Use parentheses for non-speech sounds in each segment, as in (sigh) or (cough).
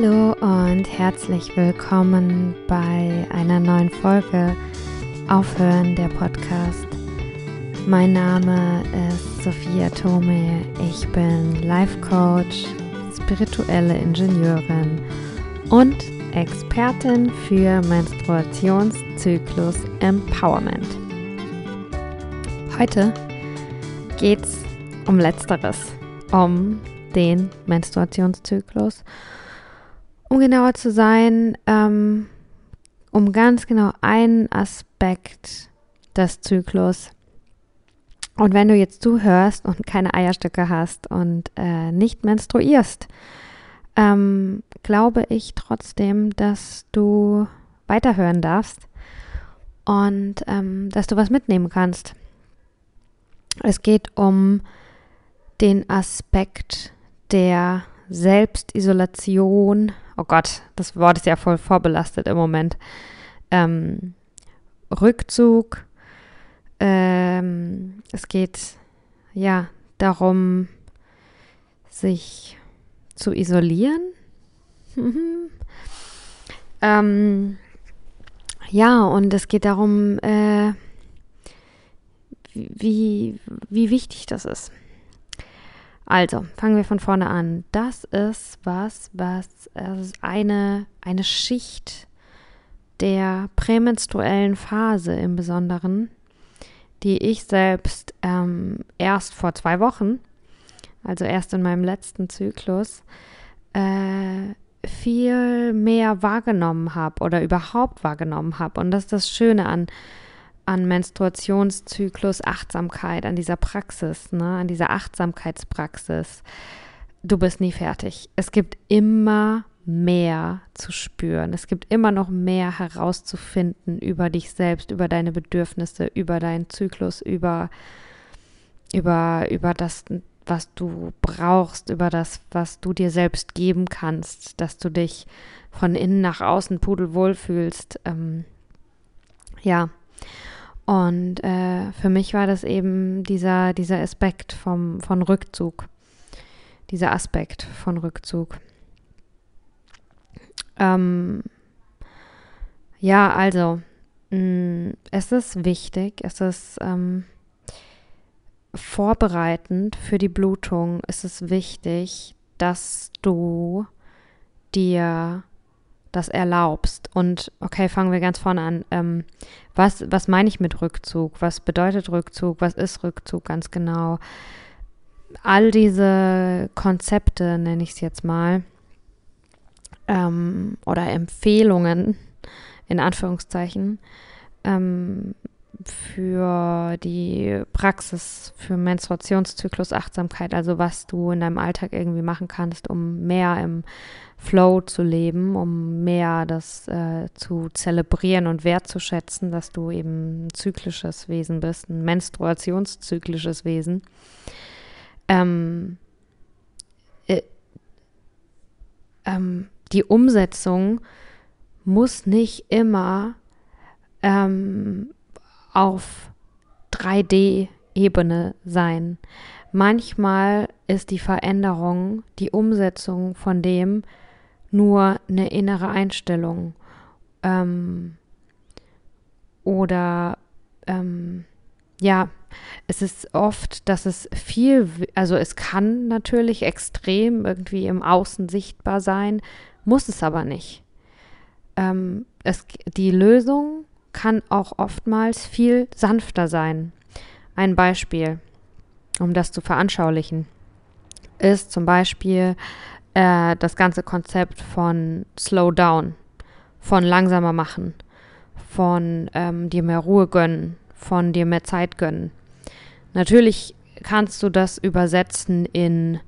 Hallo und herzlich willkommen bei einer neuen Folge Aufhören der Podcast. Mein Name ist Sophia Tome. Ich bin Life Coach, spirituelle Ingenieurin und Expertin für Menstruationszyklus Empowerment. Heute geht es um Letzteres, um den Menstruationszyklus um genauer zu sein, ähm, um ganz genau einen Aspekt des Zyklus. Und wenn du jetzt zuhörst und keine Eierstöcke hast und äh, nicht menstruierst, ähm, glaube ich trotzdem, dass du weiterhören darfst und ähm, dass du was mitnehmen kannst. Es geht um den Aspekt der Selbstisolation oh Gott, das Wort ist ja voll vorbelastet im Moment. Ähm, Rückzug. Ähm, es geht ja darum, sich zu isolieren. (laughs) ähm, ja, und es geht darum, äh, wie, wie wichtig das ist. Also, fangen wir von vorne an. Das ist was, was also eine, eine Schicht der prämenstruellen Phase im Besonderen, die ich selbst ähm, erst vor zwei Wochen, also erst in meinem letzten Zyklus, äh, viel mehr wahrgenommen habe oder überhaupt wahrgenommen habe. Und das ist das Schöne an an Menstruationszyklus Achtsamkeit, an dieser Praxis, ne, an dieser Achtsamkeitspraxis. Du bist nie fertig. Es gibt immer mehr zu spüren. Es gibt immer noch mehr herauszufinden über dich selbst, über deine Bedürfnisse, über deinen Zyklus, über, über, über das, was du brauchst, über das, was du dir selbst geben kannst, dass du dich von innen nach außen pudelwohl fühlst. Ähm, ja. Und äh, für mich war das eben dieser, dieser Aspekt vom, von Rückzug. Dieser Aspekt von Rückzug. Ähm, ja, also, mh, mm, es ist wichtig, es ist ähm, vorbereitend für die Blutung, es ist wichtig, dass du dir das erlaubst. Und okay, fangen wir ganz vorne an. Ähm, was, was meine ich mit Rückzug? Was bedeutet Rückzug? Was ist Rückzug ganz genau? All diese Konzepte, nenne ich es jetzt mal, ähm, oder Empfehlungen, in Anführungszeichen, ähm, für die Praxis für Menstruationszyklus Achtsamkeit, also was du in deinem Alltag irgendwie machen kannst, um mehr im Flow zu leben, um mehr das äh, zu zelebrieren und wertzuschätzen, dass du eben ein zyklisches Wesen bist, ein menstruationszyklisches Wesen. Ähm, äh, ähm, die Umsetzung muss nicht immer ähm, auf 3D-Ebene sein. Manchmal ist die Veränderung, die Umsetzung von dem, nur eine innere Einstellung ähm, oder ähm, ja, es ist oft, dass es viel, also es kann natürlich extrem irgendwie im Außen sichtbar sein, muss es aber nicht. Ähm, es, die Lösung kann auch oftmals viel sanfter sein. Ein Beispiel, um das zu veranschaulichen, ist zum Beispiel äh, das ganze Konzept von Slow Down, von langsamer machen, von ähm, dir mehr Ruhe gönnen, von dir mehr Zeit gönnen. Natürlich kannst du das übersetzen in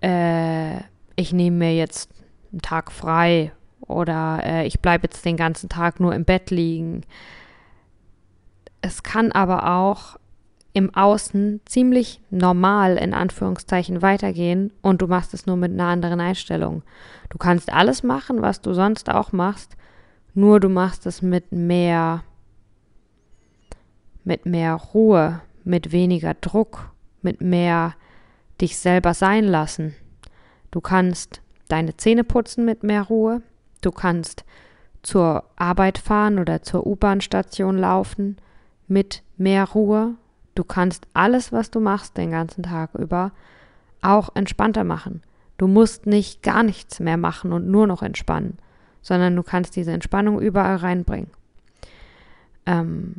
äh, ich nehme mir jetzt einen Tag frei oder äh, ich bleibe jetzt den ganzen Tag nur im Bett liegen. Es kann aber auch im Außen ziemlich normal in Anführungszeichen weitergehen und du machst es nur mit einer anderen Einstellung. Du kannst alles machen, was du sonst auch machst, nur du machst es mit mehr mit mehr Ruhe, mit weniger Druck, mit mehr dich selber sein lassen. Du kannst deine Zähne putzen mit mehr Ruhe. Du kannst zur Arbeit fahren oder zur U-Bahn-Station laufen mit mehr Ruhe. Du kannst alles, was du machst den ganzen Tag über, auch entspannter machen. Du musst nicht gar nichts mehr machen und nur noch entspannen, sondern du kannst diese Entspannung überall reinbringen. Ähm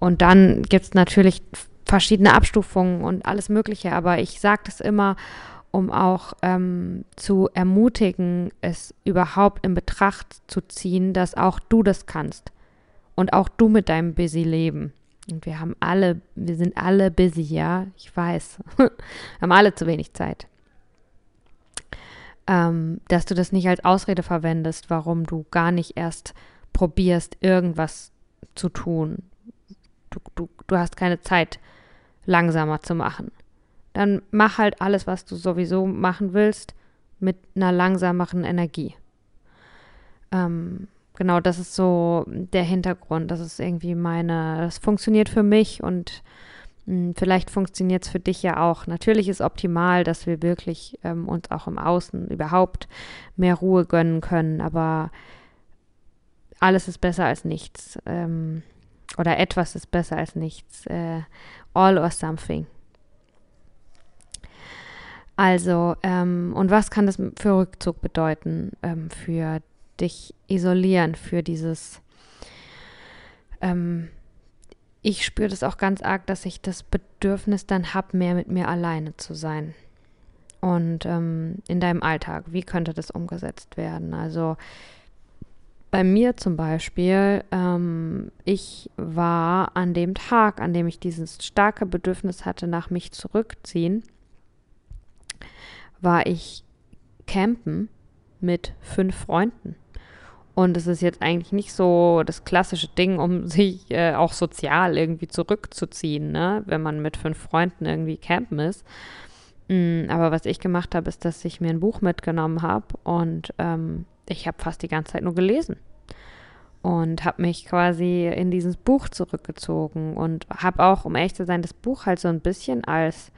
und dann gibt es natürlich verschiedene Abstufungen und alles Mögliche, aber ich sage das immer, um auch ähm, zu ermutigen, es überhaupt in Betracht zu ziehen, dass auch du das kannst und auch du mit deinem busy Leben. Und wir haben alle, wir sind alle busy, ja, ich weiß. wir (laughs) haben alle zu wenig Zeit. Ähm, dass du das nicht als Ausrede verwendest, warum du gar nicht erst probierst, irgendwas zu tun. Du, du, du hast keine Zeit, langsamer zu machen dann mach halt alles, was du sowieso machen willst, mit einer langsameren Energie. Ähm, genau, das ist so der Hintergrund. Das ist irgendwie meine, das funktioniert für mich und mh, hm, vielleicht funktioniert es für dich ja auch. Natürlich ist optimal, dass wir wirklich ähm, uns auch im Außen überhaupt mehr Ruhe gönnen können, aber alles ist besser als nichts. Ähm, oder etwas ist besser als nichts. Äh, all or something. Also, ähm, und was kann das für Rückzug bedeuten, ähm, für dich isolieren, für dieses, ähm, ich spüre das auch ganz arg, dass ich das Bedürfnis dann habe, mehr mit mir alleine zu sein. Und ähm, in deinem Alltag, wie könnte das umgesetzt werden? Also bei mir zum Beispiel, ähm, ich war an dem Tag, an dem ich dieses starke Bedürfnis hatte, nach mich zurückziehen, war ich campen mit fünf Freunden. Und es ist jetzt eigentlich nicht so das klassische Ding, um (laughs) sich äh, auch sozial irgendwie zurückzuziehen, ne? wenn man mit fünf Freunden irgendwie campen ist. Mm, aber was ich gemacht habe, ist, dass ich mir ein Buch mitgenommen habe und ähm, ich habe fast die ganze Zeit nur gelesen. Und habe mich quasi in dieses Buch zurückgezogen und habe auch, um ehrlich zu sein, das Buch halt so ein bisschen als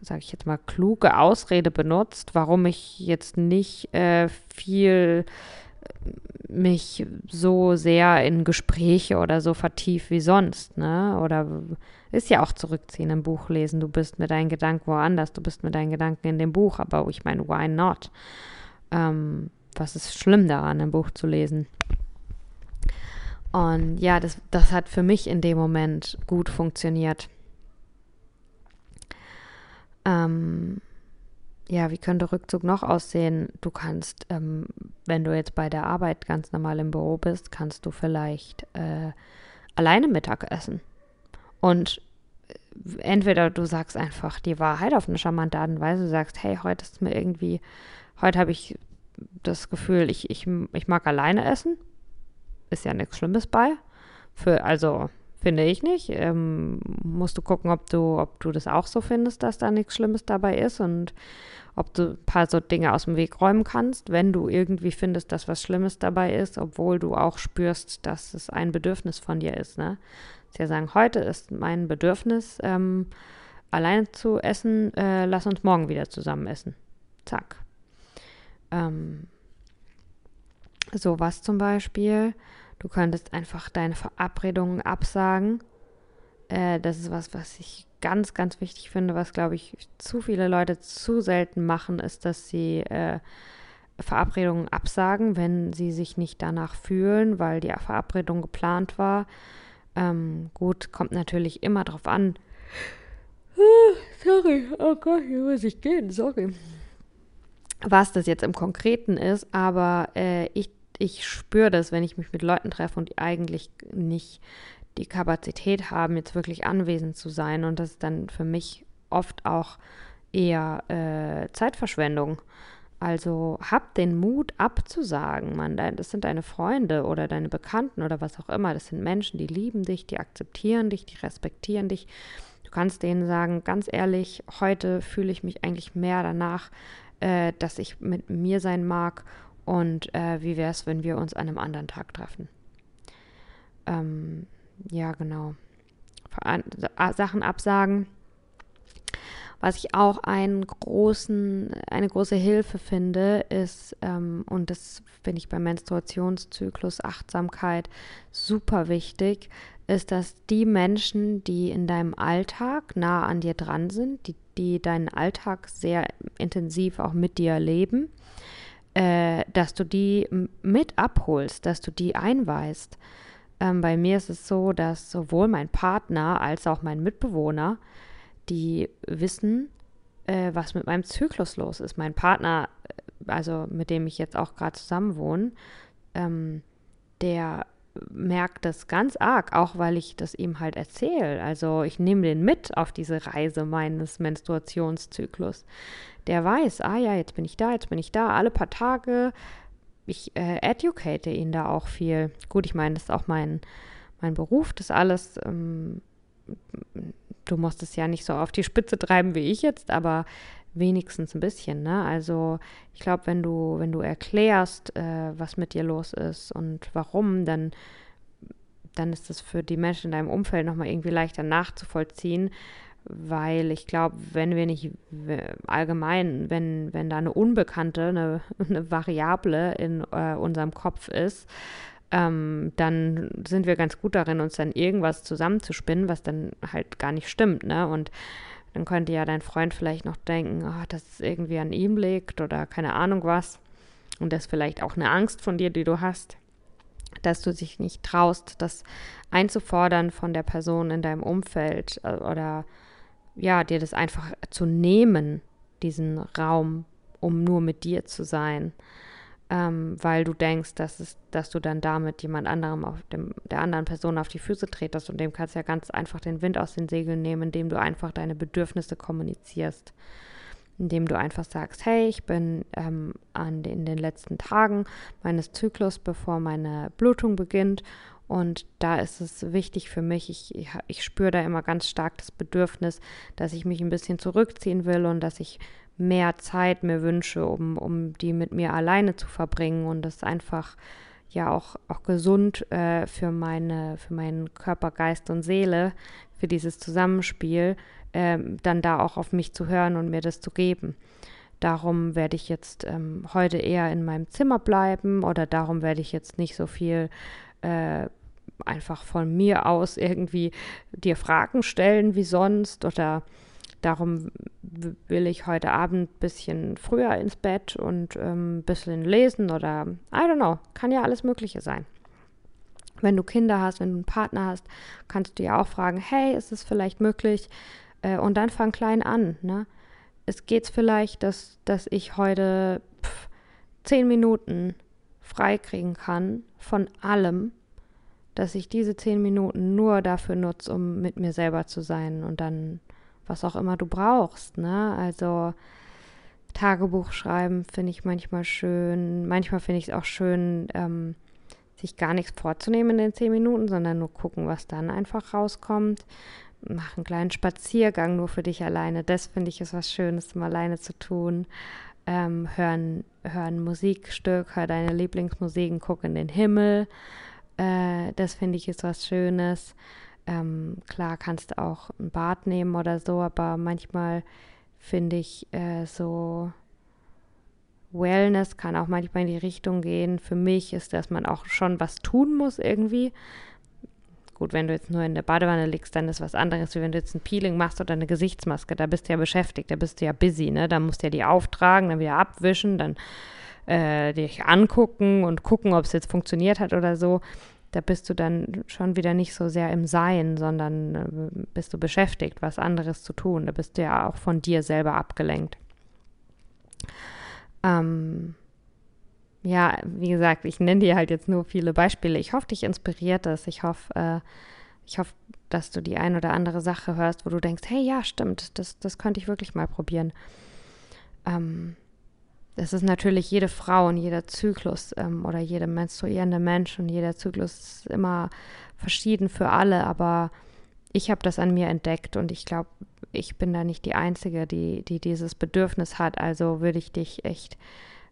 sage ich jetzt mal, kluge Ausrede benutzt, warum ich jetzt nicht äh, viel mich so sehr in Gespräche oder so vertief wie sonst, ne? Oder ist ja auch zurückziehen im Buch lesen. Du bist mit deinen Gedanken woanders, du bist mit deinen Gedanken in dem Buch, aber ich meine, why not? Ähm, was ist schlimm daran, ein Buch zu lesen? Und ja, das, das hat für mich in dem Moment gut funktioniert. Ähm, ja, wie könnte Rückzug noch aussehen? Du kannst, ähm, wenn du jetzt bei der Arbeit ganz normal im Büro bist, kannst du vielleicht äh, alleine Mittag essen. Und äh, entweder du sagst einfach die Wahrheit auf eine charmante Art und Weise, du sagst, hey, heute ist mir irgendwie, heute habe ich das Gefühl, ich, ich, ich mag alleine essen. Ist ja nichts Schlimmes bei. Für, also Finde ich nicht. Ähm, musst du gucken, ob du, ob du das auch so findest, dass da nichts Schlimmes dabei ist und ob du ein paar so Dinge aus dem Weg räumen kannst, wenn du irgendwie findest, dass was Schlimmes dabei ist, obwohl du auch spürst, dass es ein Bedürfnis von dir ist. Ne? Sie sagen, heute ist mein Bedürfnis, ähm, alleine zu essen, äh, lass uns morgen wieder zusammen essen. Zack. Ähm, so was zum Beispiel. Du könntest einfach deine Verabredungen absagen. Äh, das ist was, was ich ganz, ganz wichtig finde, was, glaube ich, zu viele Leute zu selten machen, ist, dass sie äh, Verabredungen absagen, wenn sie sich nicht danach fühlen, weil die Verabredung geplant war. Ähm, gut, kommt natürlich immer drauf an. Ah, sorry, oh Gott, hier muss ich gehen, sorry. Was das jetzt im Konkreten ist, aber äh, ich ich spüre das, wenn ich mich mit Leuten treffe und die eigentlich nicht die Kapazität haben, jetzt wirklich anwesend zu sein. Und das ist dann für mich oft auch eher äh, Zeitverschwendung. Also hab den Mut abzusagen, Mann. Das sind deine Freunde oder deine Bekannten oder was auch immer. Das sind Menschen, die lieben dich, die akzeptieren dich, die respektieren dich. Du kannst denen sagen, ganz ehrlich, heute fühle ich mich eigentlich mehr danach, äh, dass ich mit mir sein mag und äh, wie wäre es, wenn wir uns an einem anderen Tag treffen? Ähm, ja, genau. Sachen absagen. Was ich auch einen großen, eine große Hilfe finde, ist, ähm, und das finde ich beim Menstruationszyklus Achtsamkeit super wichtig, ist, dass die Menschen, die in deinem Alltag nah an dir dran sind, die, die deinen Alltag sehr intensiv auch mit dir leben, äh, dass du die mit abholst, dass du die einweist. Ähm, bei mir ist es so, dass sowohl mein Partner als auch mein Mitbewohner, die wissen, äh, was mit meinem Zyklus los ist. Mein Partner, äh, also mit dem ich jetzt auch gerade zusammen wohne, ähm, der merkt das ganz arg, auch weil ich das ihm halt erzähle. Also ich nehme den mit auf diese Reise meines Menstruationszyklus. Der weiß, ah ja, jetzt bin ich da, jetzt bin ich da, alle paar Tage. Ich äh, educate ihn da auch viel. Gut, ich meine, das ist auch mein, mein Beruf, das alles. Ähm, du musst es ja nicht so auf die Spitze treiben wie ich jetzt, aber wenigstens ein bisschen. Ne? Also ich glaube, wenn du, wenn du erklärst, äh, was mit dir los ist und warum, dann, dann ist es für die Menschen in deinem Umfeld nochmal irgendwie leichter nachzuvollziehen, weil ich glaube, wenn wir nicht allgemein, wenn, wenn da eine Unbekannte, eine, (laughs) eine Variable in äh, unserem Kopf ist, ähm, dann sind wir ganz gut darin, uns dann irgendwas zusammenzuspinnen, was dann halt gar nicht stimmt, ne? Und dann könnte ja dein Freund vielleicht noch denken, oh, dass es irgendwie an ihm liegt oder keine Ahnung was. Und das ist vielleicht auch eine Angst von dir, die du hast, dass du dich nicht traust, das einzufordern von der Person in deinem Umfeld äh, oder ja, dir das einfach zu nehmen, diesen Raum, um nur mit dir zu sein ähm, weil du denkst, dass, es, dass du dann damit jemand anderem auf dem, der anderen Person auf die Füße tretest und dem kannst du ja ganz einfach den Wind aus den Segeln nehmen, indem du einfach deine Bedürfnisse kommunizierst. Indem du einfach sagst, hey, ich bin ähm, an den, in den letzten Tagen meines Zyklus, bevor meine Blutung beginnt und da ist es wichtig für mich, ich, ich, ich spüre da immer ganz stark das Bedürfnis, dass ich mich ein bisschen zurückziehen will und dass ich mehr Zeit mir wünsche, um, um die mit mir alleine zu verbringen und das einfach ja auch, auch gesund äh, für meine, für meinen Körper, Geist und Seele, für dieses Zusammenspiel, äh, dann da auch auf mich zu hören und mir das zu geben. Darum werde ich jetzt ähm, heute eher in meinem Zimmer bleiben oder darum werde ich jetzt nicht so viel äh, einfach von mir aus irgendwie dir Fragen stellen wie sonst oder Darum will ich heute Abend ein bisschen früher ins Bett und ein ähm, bisschen lesen oder I don't know, kann ja alles Mögliche sein. Wenn du Kinder hast, wenn du einen Partner hast, kannst du ja auch fragen, hey, ist es vielleicht möglich? Äh, und dann fang klein an. Ne? Es geht vielleicht, dass, dass ich heute pff, zehn Minuten freikriegen kann von allem, dass ich diese zehn Minuten nur dafür nutze, um mit mir selber zu sein und dann was auch immer du brauchst. Ne? Also Tagebuch schreiben finde ich manchmal schön. Manchmal finde ich es auch schön, ähm, sich gar nichts vorzunehmen in den zehn Minuten, sondern nur gucken, was dann einfach rauskommt. Mach einen kleinen Spaziergang nur für dich alleine. Das finde ich ist was Schönes, um alleine zu tun. Ähm, hören, hören Musikstück, hör deine Lieblingsmusik, guck in den Himmel. Äh, das finde ich ist was Schönes. Ähm, klar kannst du auch ein Bad nehmen oder so, aber manchmal finde ich äh, so Wellness kann auch manchmal in die Richtung gehen. Für mich ist, dass man auch schon was tun muss irgendwie. Gut, wenn du jetzt nur in der Badewanne liegst, dann ist was anderes, wie wenn du jetzt ein Peeling machst oder eine Gesichtsmaske. Da bist du ja beschäftigt, da bist du ja busy, ne? Da musst du ja die auftragen, dann wieder abwischen, dann äh, dich angucken und gucken, ob es jetzt funktioniert hat oder so da bist du dann schon wieder nicht so sehr im Sein, sondern äh, bist du beschäftigt, was anderes zu tun. Da bist du ja auch von dir selber abgelenkt. Ähm, ja, wie gesagt, ich nenne dir halt jetzt nur viele Beispiele. Ich hoffe, dich inspiriert das. Ich hoffe, äh, ich hoffe, dass du die ein oder andere Sache hörst, wo du denkst, hey, ja, stimmt, das, das könnte ich wirklich mal probieren. Ähm, das ist natürlich jede Frau und jeder Zyklus ähm, oder jeder menstruierende Mensch und jeder Zyklus ist immer verschieden für alle, aber ich habe das an mir entdeckt und ich glaube, ich bin da nicht die Einzige, die, die dieses Bedürfnis hat. Also würde ich dich echt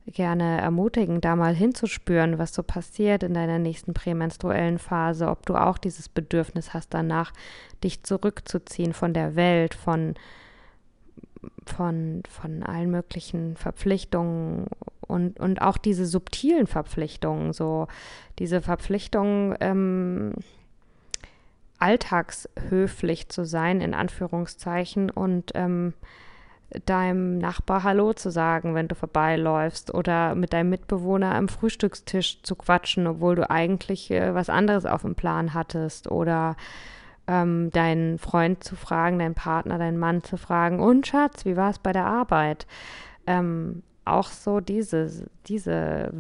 gerne ermutigen, da mal hinzuspüren, was so passiert in deiner nächsten prämenstruellen Phase, ob du auch dieses Bedürfnis hast danach, dich zurückzuziehen von der Welt, von von, von allen möglichen Verpflichtungen und, und auch diese subtilen Verpflichtungen, so diese Verpflichtung, ähm, alltagshöflich zu sein, in Anführungszeichen, und ähm, deinem Nachbar Hallo zu sagen, wenn du vorbeiläufst oder mit deinem Mitbewohner am Frühstückstisch zu quatschen, obwohl du eigentlich äh, was anderes auf dem Plan hattest oder ähm, deinen Freund zu fragen, deinen Partner, deinen Mann zu fragen, und Schatz, wie war es bei der Arbeit? Ähm, auch so diese, diese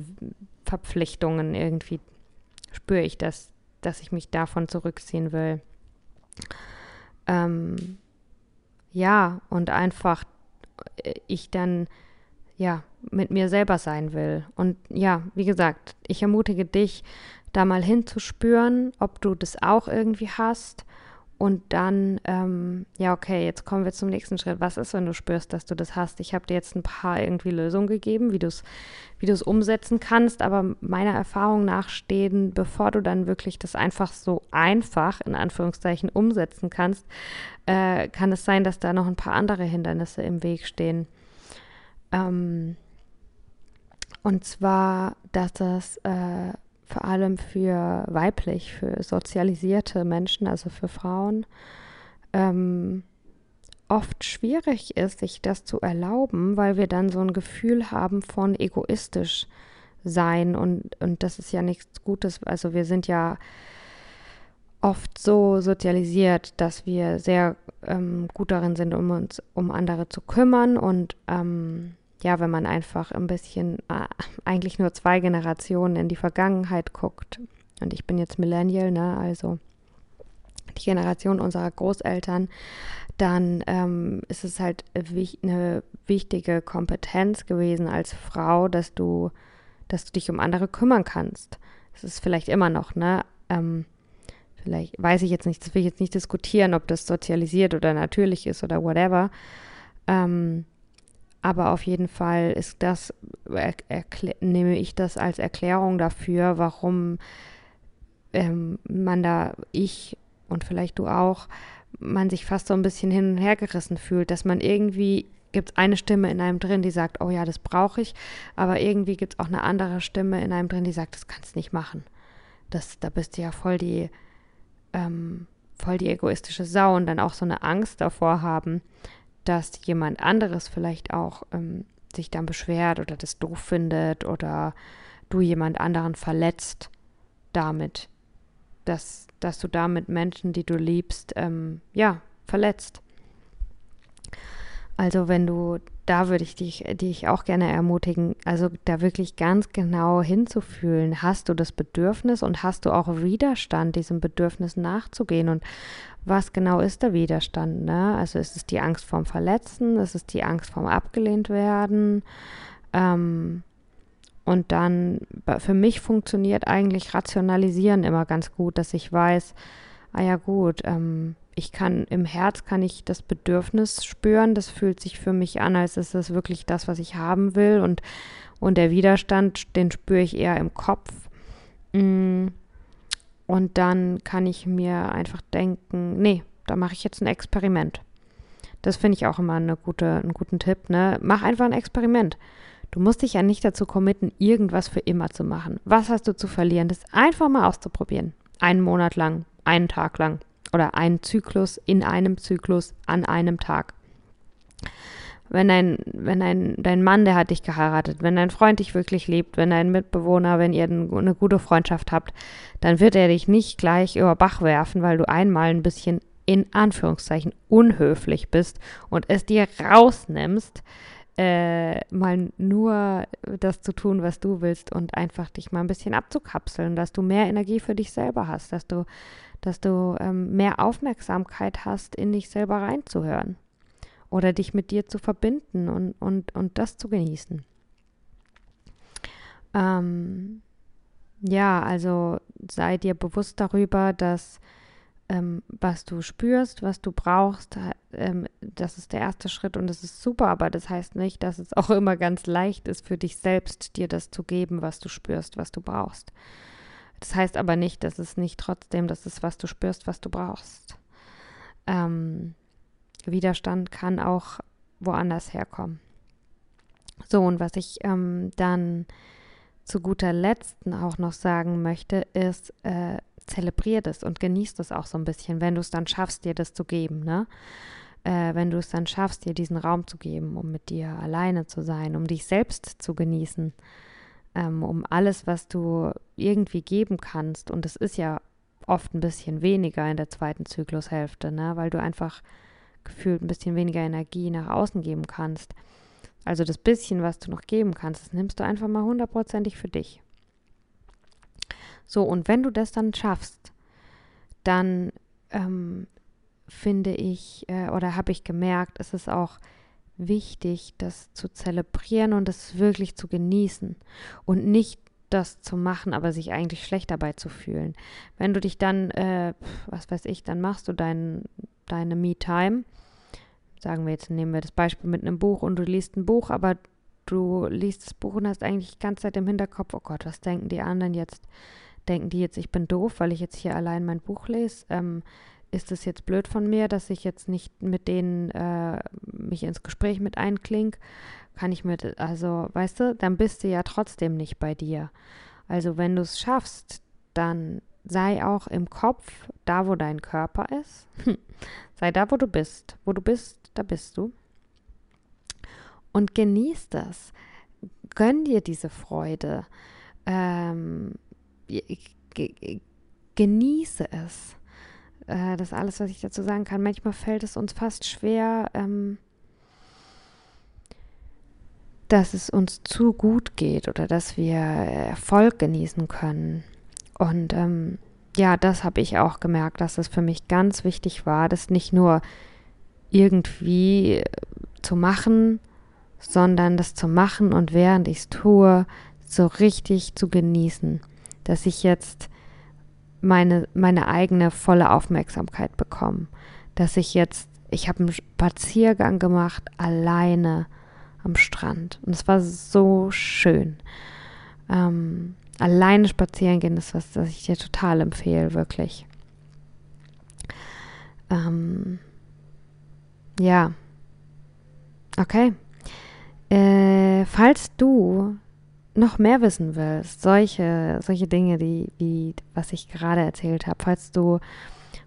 Verpflichtungen irgendwie spüre ich, dass, dass ich mich davon zurückziehen will. Ähm, ja, und einfach äh, ich dann ja mit mir selber sein will. Und ja, wie gesagt, ich ermutige dich, da mal hinzuspüren, ob du das auch irgendwie hast und dann, ähm, ja, okay, jetzt kommen wir zum nächsten Schritt. Was ist, wenn du spürst, dass du das hast? Ich habe dir jetzt ein paar irgendwie Lösungen gegeben, wie du es wie umsetzen kannst, aber meiner Erfahrung nach stehen, bevor du dann wirklich das einfach so einfach, in Anführungszeichen, umsetzen kannst, äh, kann es sein, dass da noch ein paar andere Hindernisse im Weg stehen. Ähm, und zwar, dass das äh, vor allem für weiblich, für sozialisierte Menschen, also für Frauen, ähm, oft schwierig ist, sich das zu erlauben, weil wir dann so ein Gefühl haben von egoistisch sein und, und das ist ja nichts Gutes. Also wir sind ja oft so sozialisiert, dass wir sehr ähm, gut darin sind, um uns um andere zu kümmern und ähm, ja, wenn man einfach ein bisschen, äh, eigentlich nur zwei Generationen in die Vergangenheit guckt, und ich bin jetzt Millennial, ne, also die Generation unserer Großeltern, dann ähm, ist es halt wich eine wichtige Kompetenz gewesen als Frau, dass du, dass du dich um andere kümmern kannst. Das ist vielleicht immer noch, ne? Ähm, vielleicht weiß ich jetzt nicht, das will ich jetzt nicht diskutieren, ob das sozialisiert oder natürlich ist oder whatever. Ähm, aber auf jeden Fall ist das, nehme ich das als Erklärung dafür, warum ähm, man da, ich und vielleicht du auch, man sich fast so ein bisschen hin und her gerissen fühlt, dass man irgendwie gibt es eine Stimme in einem drin, die sagt, oh ja, das brauche ich, aber irgendwie gibt es auch eine andere Stimme in einem drin, die sagt, das kannst du nicht machen. Das, da bist du ja voll die, ähm, voll die egoistische Sau und dann auch so eine Angst davor haben, dass jemand anderes vielleicht auch ähm, sich dann beschwert oder das doof findet oder du jemand anderen verletzt damit, dass, dass du damit Menschen, die du liebst, ähm, ja, verletzt. Also wenn du, da würde ich dich, dich auch gerne ermutigen, also da wirklich ganz genau hinzufühlen, hast du das Bedürfnis und hast du auch Widerstand, diesem Bedürfnis nachzugehen und was genau ist der Widerstand? Ne? Also ist es die Angst vorm Verletzen, ist es die Angst vorm abgelehnt werden? Ähm, und dann, für mich funktioniert eigentlich Rationalisieren immer ganz gut, dass ich weiß, ah ja gut, ähm, ich kann im Herz kann ich das Bedürfnis spüren, das fühlt sich für mich an, als ist das wirklich das, was ich haben will und, und der Widerstand, den spüre ich eher im Kopf. Mm und dann kann ich mir einfach denken, nee, da mache ich jetzt ein Experiment. Das finde ich auch immer eine gute, einen guten Tipp. Ne? Mach einfach ein Experiment. Du musst dich ja nicht dazu committen, irgendwas für immer zu machen. Was hast du zu verlieren? Das einfach mal auszuprobieren. Einen Monat lang, einen Tag lang oder einen Zyklus in einem Zyklus an einem Tag. Wenn dein, wenn dein, dein Mann, der hat dich geheiratet, wenn dein Freund dich wirklich liebt, wenn dein Mitbewohner, wenn ihr eine gute Freundschaft habt, dann wird er dich nicht gleich über Bach werfen, weil du einmal ein bisschen in Anführungszeichen unhöflich bist und es dir rausnimmst, äh, mal nur das zu tun, was du willst und einfach dich mal ein bisschen abzukapseln, dass du mehr Energie für dich selber hast, dass du, dass du ähm, mehr Aufmerksamkeit hast, in dich selber reinzuhören oder dich mit dir zu verbinden und, und, und das zu genießen. Ähm, ja, also sei dir bewusst darüber, dass ähm, was du spürst, was du brauchst, ähm, das ist der erste Schritt und das ist super, aber das heißt nicht, dass es auch (laughs) immer ganz leicht ist für dich selbst, dir das zu geben, was du spürst, was du brauchst. Das heißt aber nicht, dass es nicht trotzdem das ist, was du spürst, was du brauchst. Ähm, Widerstand kann auch woanders herkommen. So, und was ich ähm, dann zu guter Letzt auch noch sagen möchte, ist, äh, zelebrier das und genieß das auch so ein bisschen, wenn du es dann schaffst, dir das zu geben, ne? Äh, wenn du es dann schaffst, dir diesen Raum zu geben, um mit dir alleine zu sein, um dich selbst zu genießen, ähm, um alles, was du irgendwie geben kannst. Und es ist ja oft ein bisschen weniger in der zweiten Zyklushälfte, ne? weil du einfach gefühlt ein bisschen weniger Energie nach außen geben kannst. Also das bisschen, was du noch geben kannst, das nimmst du einfach mal hundertprozentig für dich. So, und wenn du das dann schaffst, dann ähm, finde ich äh, oder habe ich gemerkt, es ist auch wichtig, das zu zelebrieren und das wirklich zu genießen und nicht das zu machen, aber sich eigentlich schlecht dabei zu fühlen. Wenn du dich dann, äh, was weiß ich, dann machst du dein, deine Me-Time sagen wir jetzt, nehmen wir das Beispiel mit einem Buch und du liest ein Buch, aber du liest das Buch und hast eigentlich die ganze Zeit im Hinterkopf, oh Gott, was denken die anderen jetzt? Denken die jetzt, ich bin doof, weil ich jetzt hier allein mein Buch lese? Ähm, ist es jetzt blöd von mir, dass ich jetzt nicht mit denen äh, mich ins Gespräch mit einkling? Kann ich mir, also, weißt du, dann bist du ja trotzdem nicht bei dir. Also, wenn du es schaffst, dann sei auch im Kopf da, wo dein Körper ist. sei da, wo du bist. Wo du bist, da bist du. Und genieß das. Gönn dir diese Freude. Ähm, genieße es. Äh, das ist alles, was ich dazu sagen kann. Manchmal fällt es uns fast schwer, ähm, dass es uns zu gut geht oder dass wir Erfolg genießen können. Und ähm, ja, das habe ich auch gemerkt, dass es für mich ganz wichtig war, das nicht nur irgendwie zu machen, sondern das zu machen und während ich es tue, so richtig zu genießen, dass ich jetzt meine, meine eigene volle Aufmerksamkeit bekomme, dass ich jetzt, ich habe einen Spaziergang gemacht, alleine am Strand und es war so schön. Ähm, alleine spazieren gehen ist was, das ich dir total empfehle, wirklich. Ähm, ja. Okay. Äh, falls du noch mehr wissen willst, solche, solche Dinge, die, wie was ich gerade erzählt habe, falls du,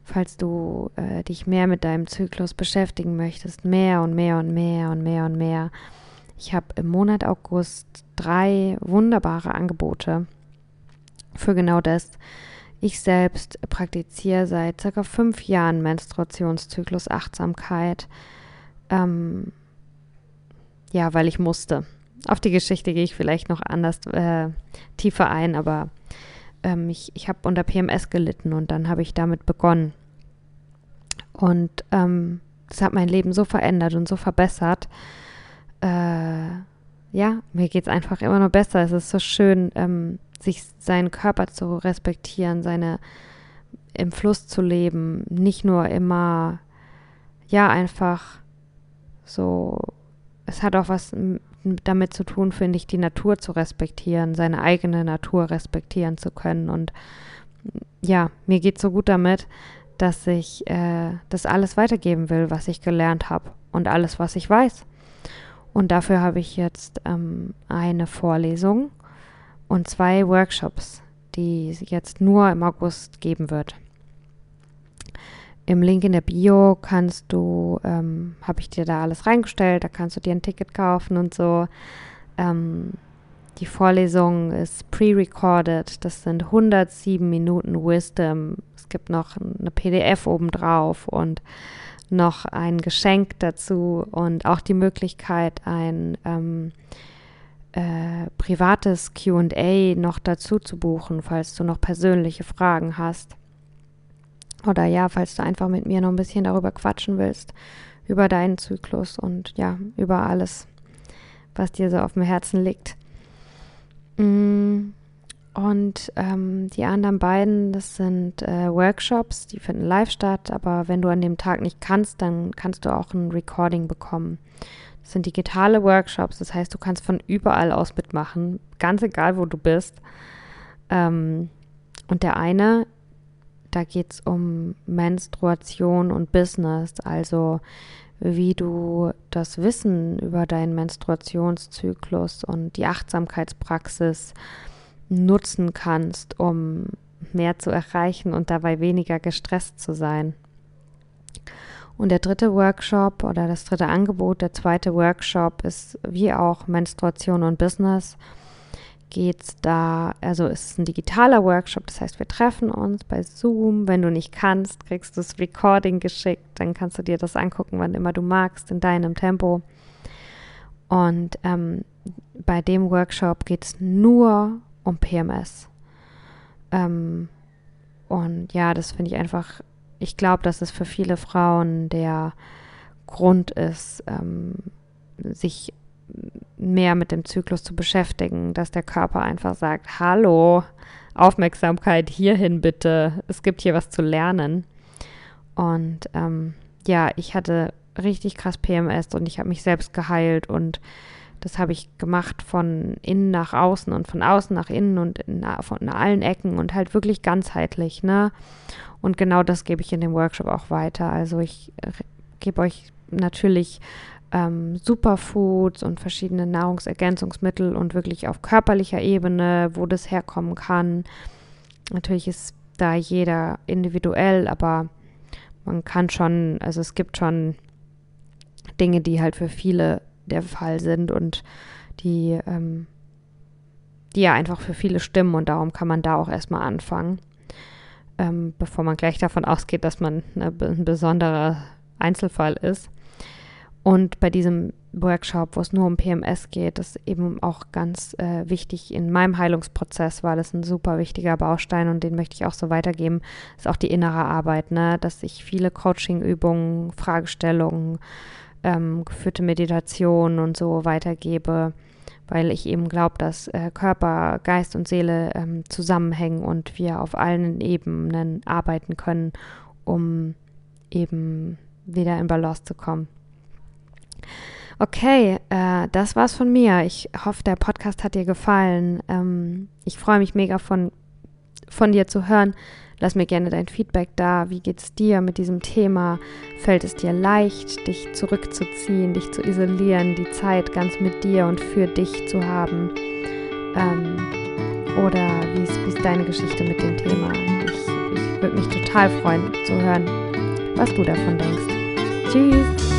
falls du äh, dich mehr mit deinem Zyklus beschäftigen möchtest, mehr und mehr und mehr und mehr und mehr. Ich habe im Monat August drei wunderbare Angebote für genau das. Ich selbst praktiziere seit circa fünf Jahren Menstruationszyklus Achtsamkeit. Ähm, ja, weil ich musste. Auf die Geschichte gehe ich vielleicht noch anders äh, tiefer ein, aber ähm, ich, ich habe unter PMS gelitten und dann habe ich damit begonnen. Und ähm, das hat mein Leben so verändert und so verbessert. Äh, ja, mir geht es einfach immer noch besser. Es ist so schön, ähm, sich seinen Körper zu respektieren, seine im Fluss zu leben, nicht nur immer, ja, einfach so, es hat auch was damit zu tun, finde ich, die Natur zu respektieren, seine eigene Natur respektieren zu können. Und ja, mir geht so gut damit, dass ich äh, das alles weitergeben will, was ich gelernt habe und alles, was ich weiß. Und dafür habe ich jetzt ähm, eine Vorlesung und zwei Workshops, die es jetzt nur im August geben wird. Im Link in der Bio kannst du, ähm, habe ich dir da alles reingestellt, da kannst du dir ein Ticket kaufen und so. Ähm, die Vorlesung ist pre-recorded, das sind 107 Minuten Wisdom. Es gibt noch eine PDF obendrauf und noch ein Geschenk dazu und auch die Möglichkeit, ein ähm, äh, privates QA noch dazu zu buchen, falls du noch persönliche Fragen hast. Oder ja, falls du einfach mit mir noch ein bisschen darüber quatschen willst, über deinen Zyklus und ja, über alles, was dir so auf dem Herzen liegt. Mm, und ähm, die anderen beiden, das sind äh, Workshops, die finden live statt, aber wenn du an dem Tag nicht kannst, dann kannst du auch ein Recording bekommen. Das sind digitale Workshops, das heißt, du kannst von überall aus mitmachen, ganz egal, wo du bist. Ähm, und der eine, da geht es um Menstruation und Business, also wie du das Wissen über deinen Menstruationszyklus und die Achtsamkeitspraxis nutzen kannst, um mehr zu erreichen und dabei weniger gestresst zu sein. Und der dritte Workshop oder das dritte Angebot, der zweite Workshop ist wie auch Menstruation und Business. Geht es da, also es ist ein digitaler Workshop, das heißt, wir treffen uns bei Zoom. Wenn du nicht kannst, kriegst du das Recording geschickt, dann kannst du dir das angucken, wann immer du magst, in deinem Tempo. Und ähm, bei dem Workshop geht es nur um PMS. Ähm, und ja, das finde ich einfach, ich glaube, dass es für viele Frauen der Grund ist, ähm, sich mehr mit dem Zyklus zu beschäftigen, dass der Körper einfach sagt, hallo, Aufmerksamkeit hierhin bitte, es gibt hier was zu lernen. Und ähm, ja, ich hatte richtig krass PMS und ich habe mich selbst geheilt und das habe ich gemacht von innen nach außen und von außen nach innen und in, von allen Ecken und halt wirklich ganzheitlich, ne? Und genau das gebe ich in dem Workshop auch weiter. Also ich äh, gebe euch natürlich ähm, Superfoods und verschiedene Nahrungsergänzungsmittel und wirklich auf körperlicher Ebene, wo das herkommen kann. Natürlich ist da jeder individuell, aber man kann schon, also es gibt schon Dinge, die halt für viele der Fall sind und die, ähm, die ja einfach für viele stimmen und darum kann man da auch erstmal anfangen, ähm, bevor man gleich davon ausgeht, dass man eine, ein besonderer Einzelfall ist. Und bei diesem Workshop, wo es nur um PMS geht, ist eben auch ganz äh, wichtig in meinem Heilungsprozess, weil es ein super wichtiger Baustein und den möchte ich auch so weitergeben, ist auch die innere Arbeit, ne? dass ich viele Coaching-Übungen, Fragestellungen, ähm, geführte Meditation und so weitergebe, weil ich eben glaube, dass äh, Körper, Geist und Seele ähm, zusammenhängen und wir auf allen Ebenen arbeiten können, um eben wieder in Balance zu kommen. Okay, äh, das war's von mir. Ich hoffe, der Podcast hat dir gefallen. Ähm, ich freue mich mega von, von dir zu hören. Lass mir gerne dein Feedback da. Wie geht's dir mit diesem Thema? Fällt es dir leicht, dich zurückzuziehen, dich zu isolieren, die Zeit ganz mit dir und für dich zu haben? Ähm, oder wie ist, deine Geschichte mit dem Thema? Ich, ich würde mich total freuen zu hören, was du davon denkst. Tschüss!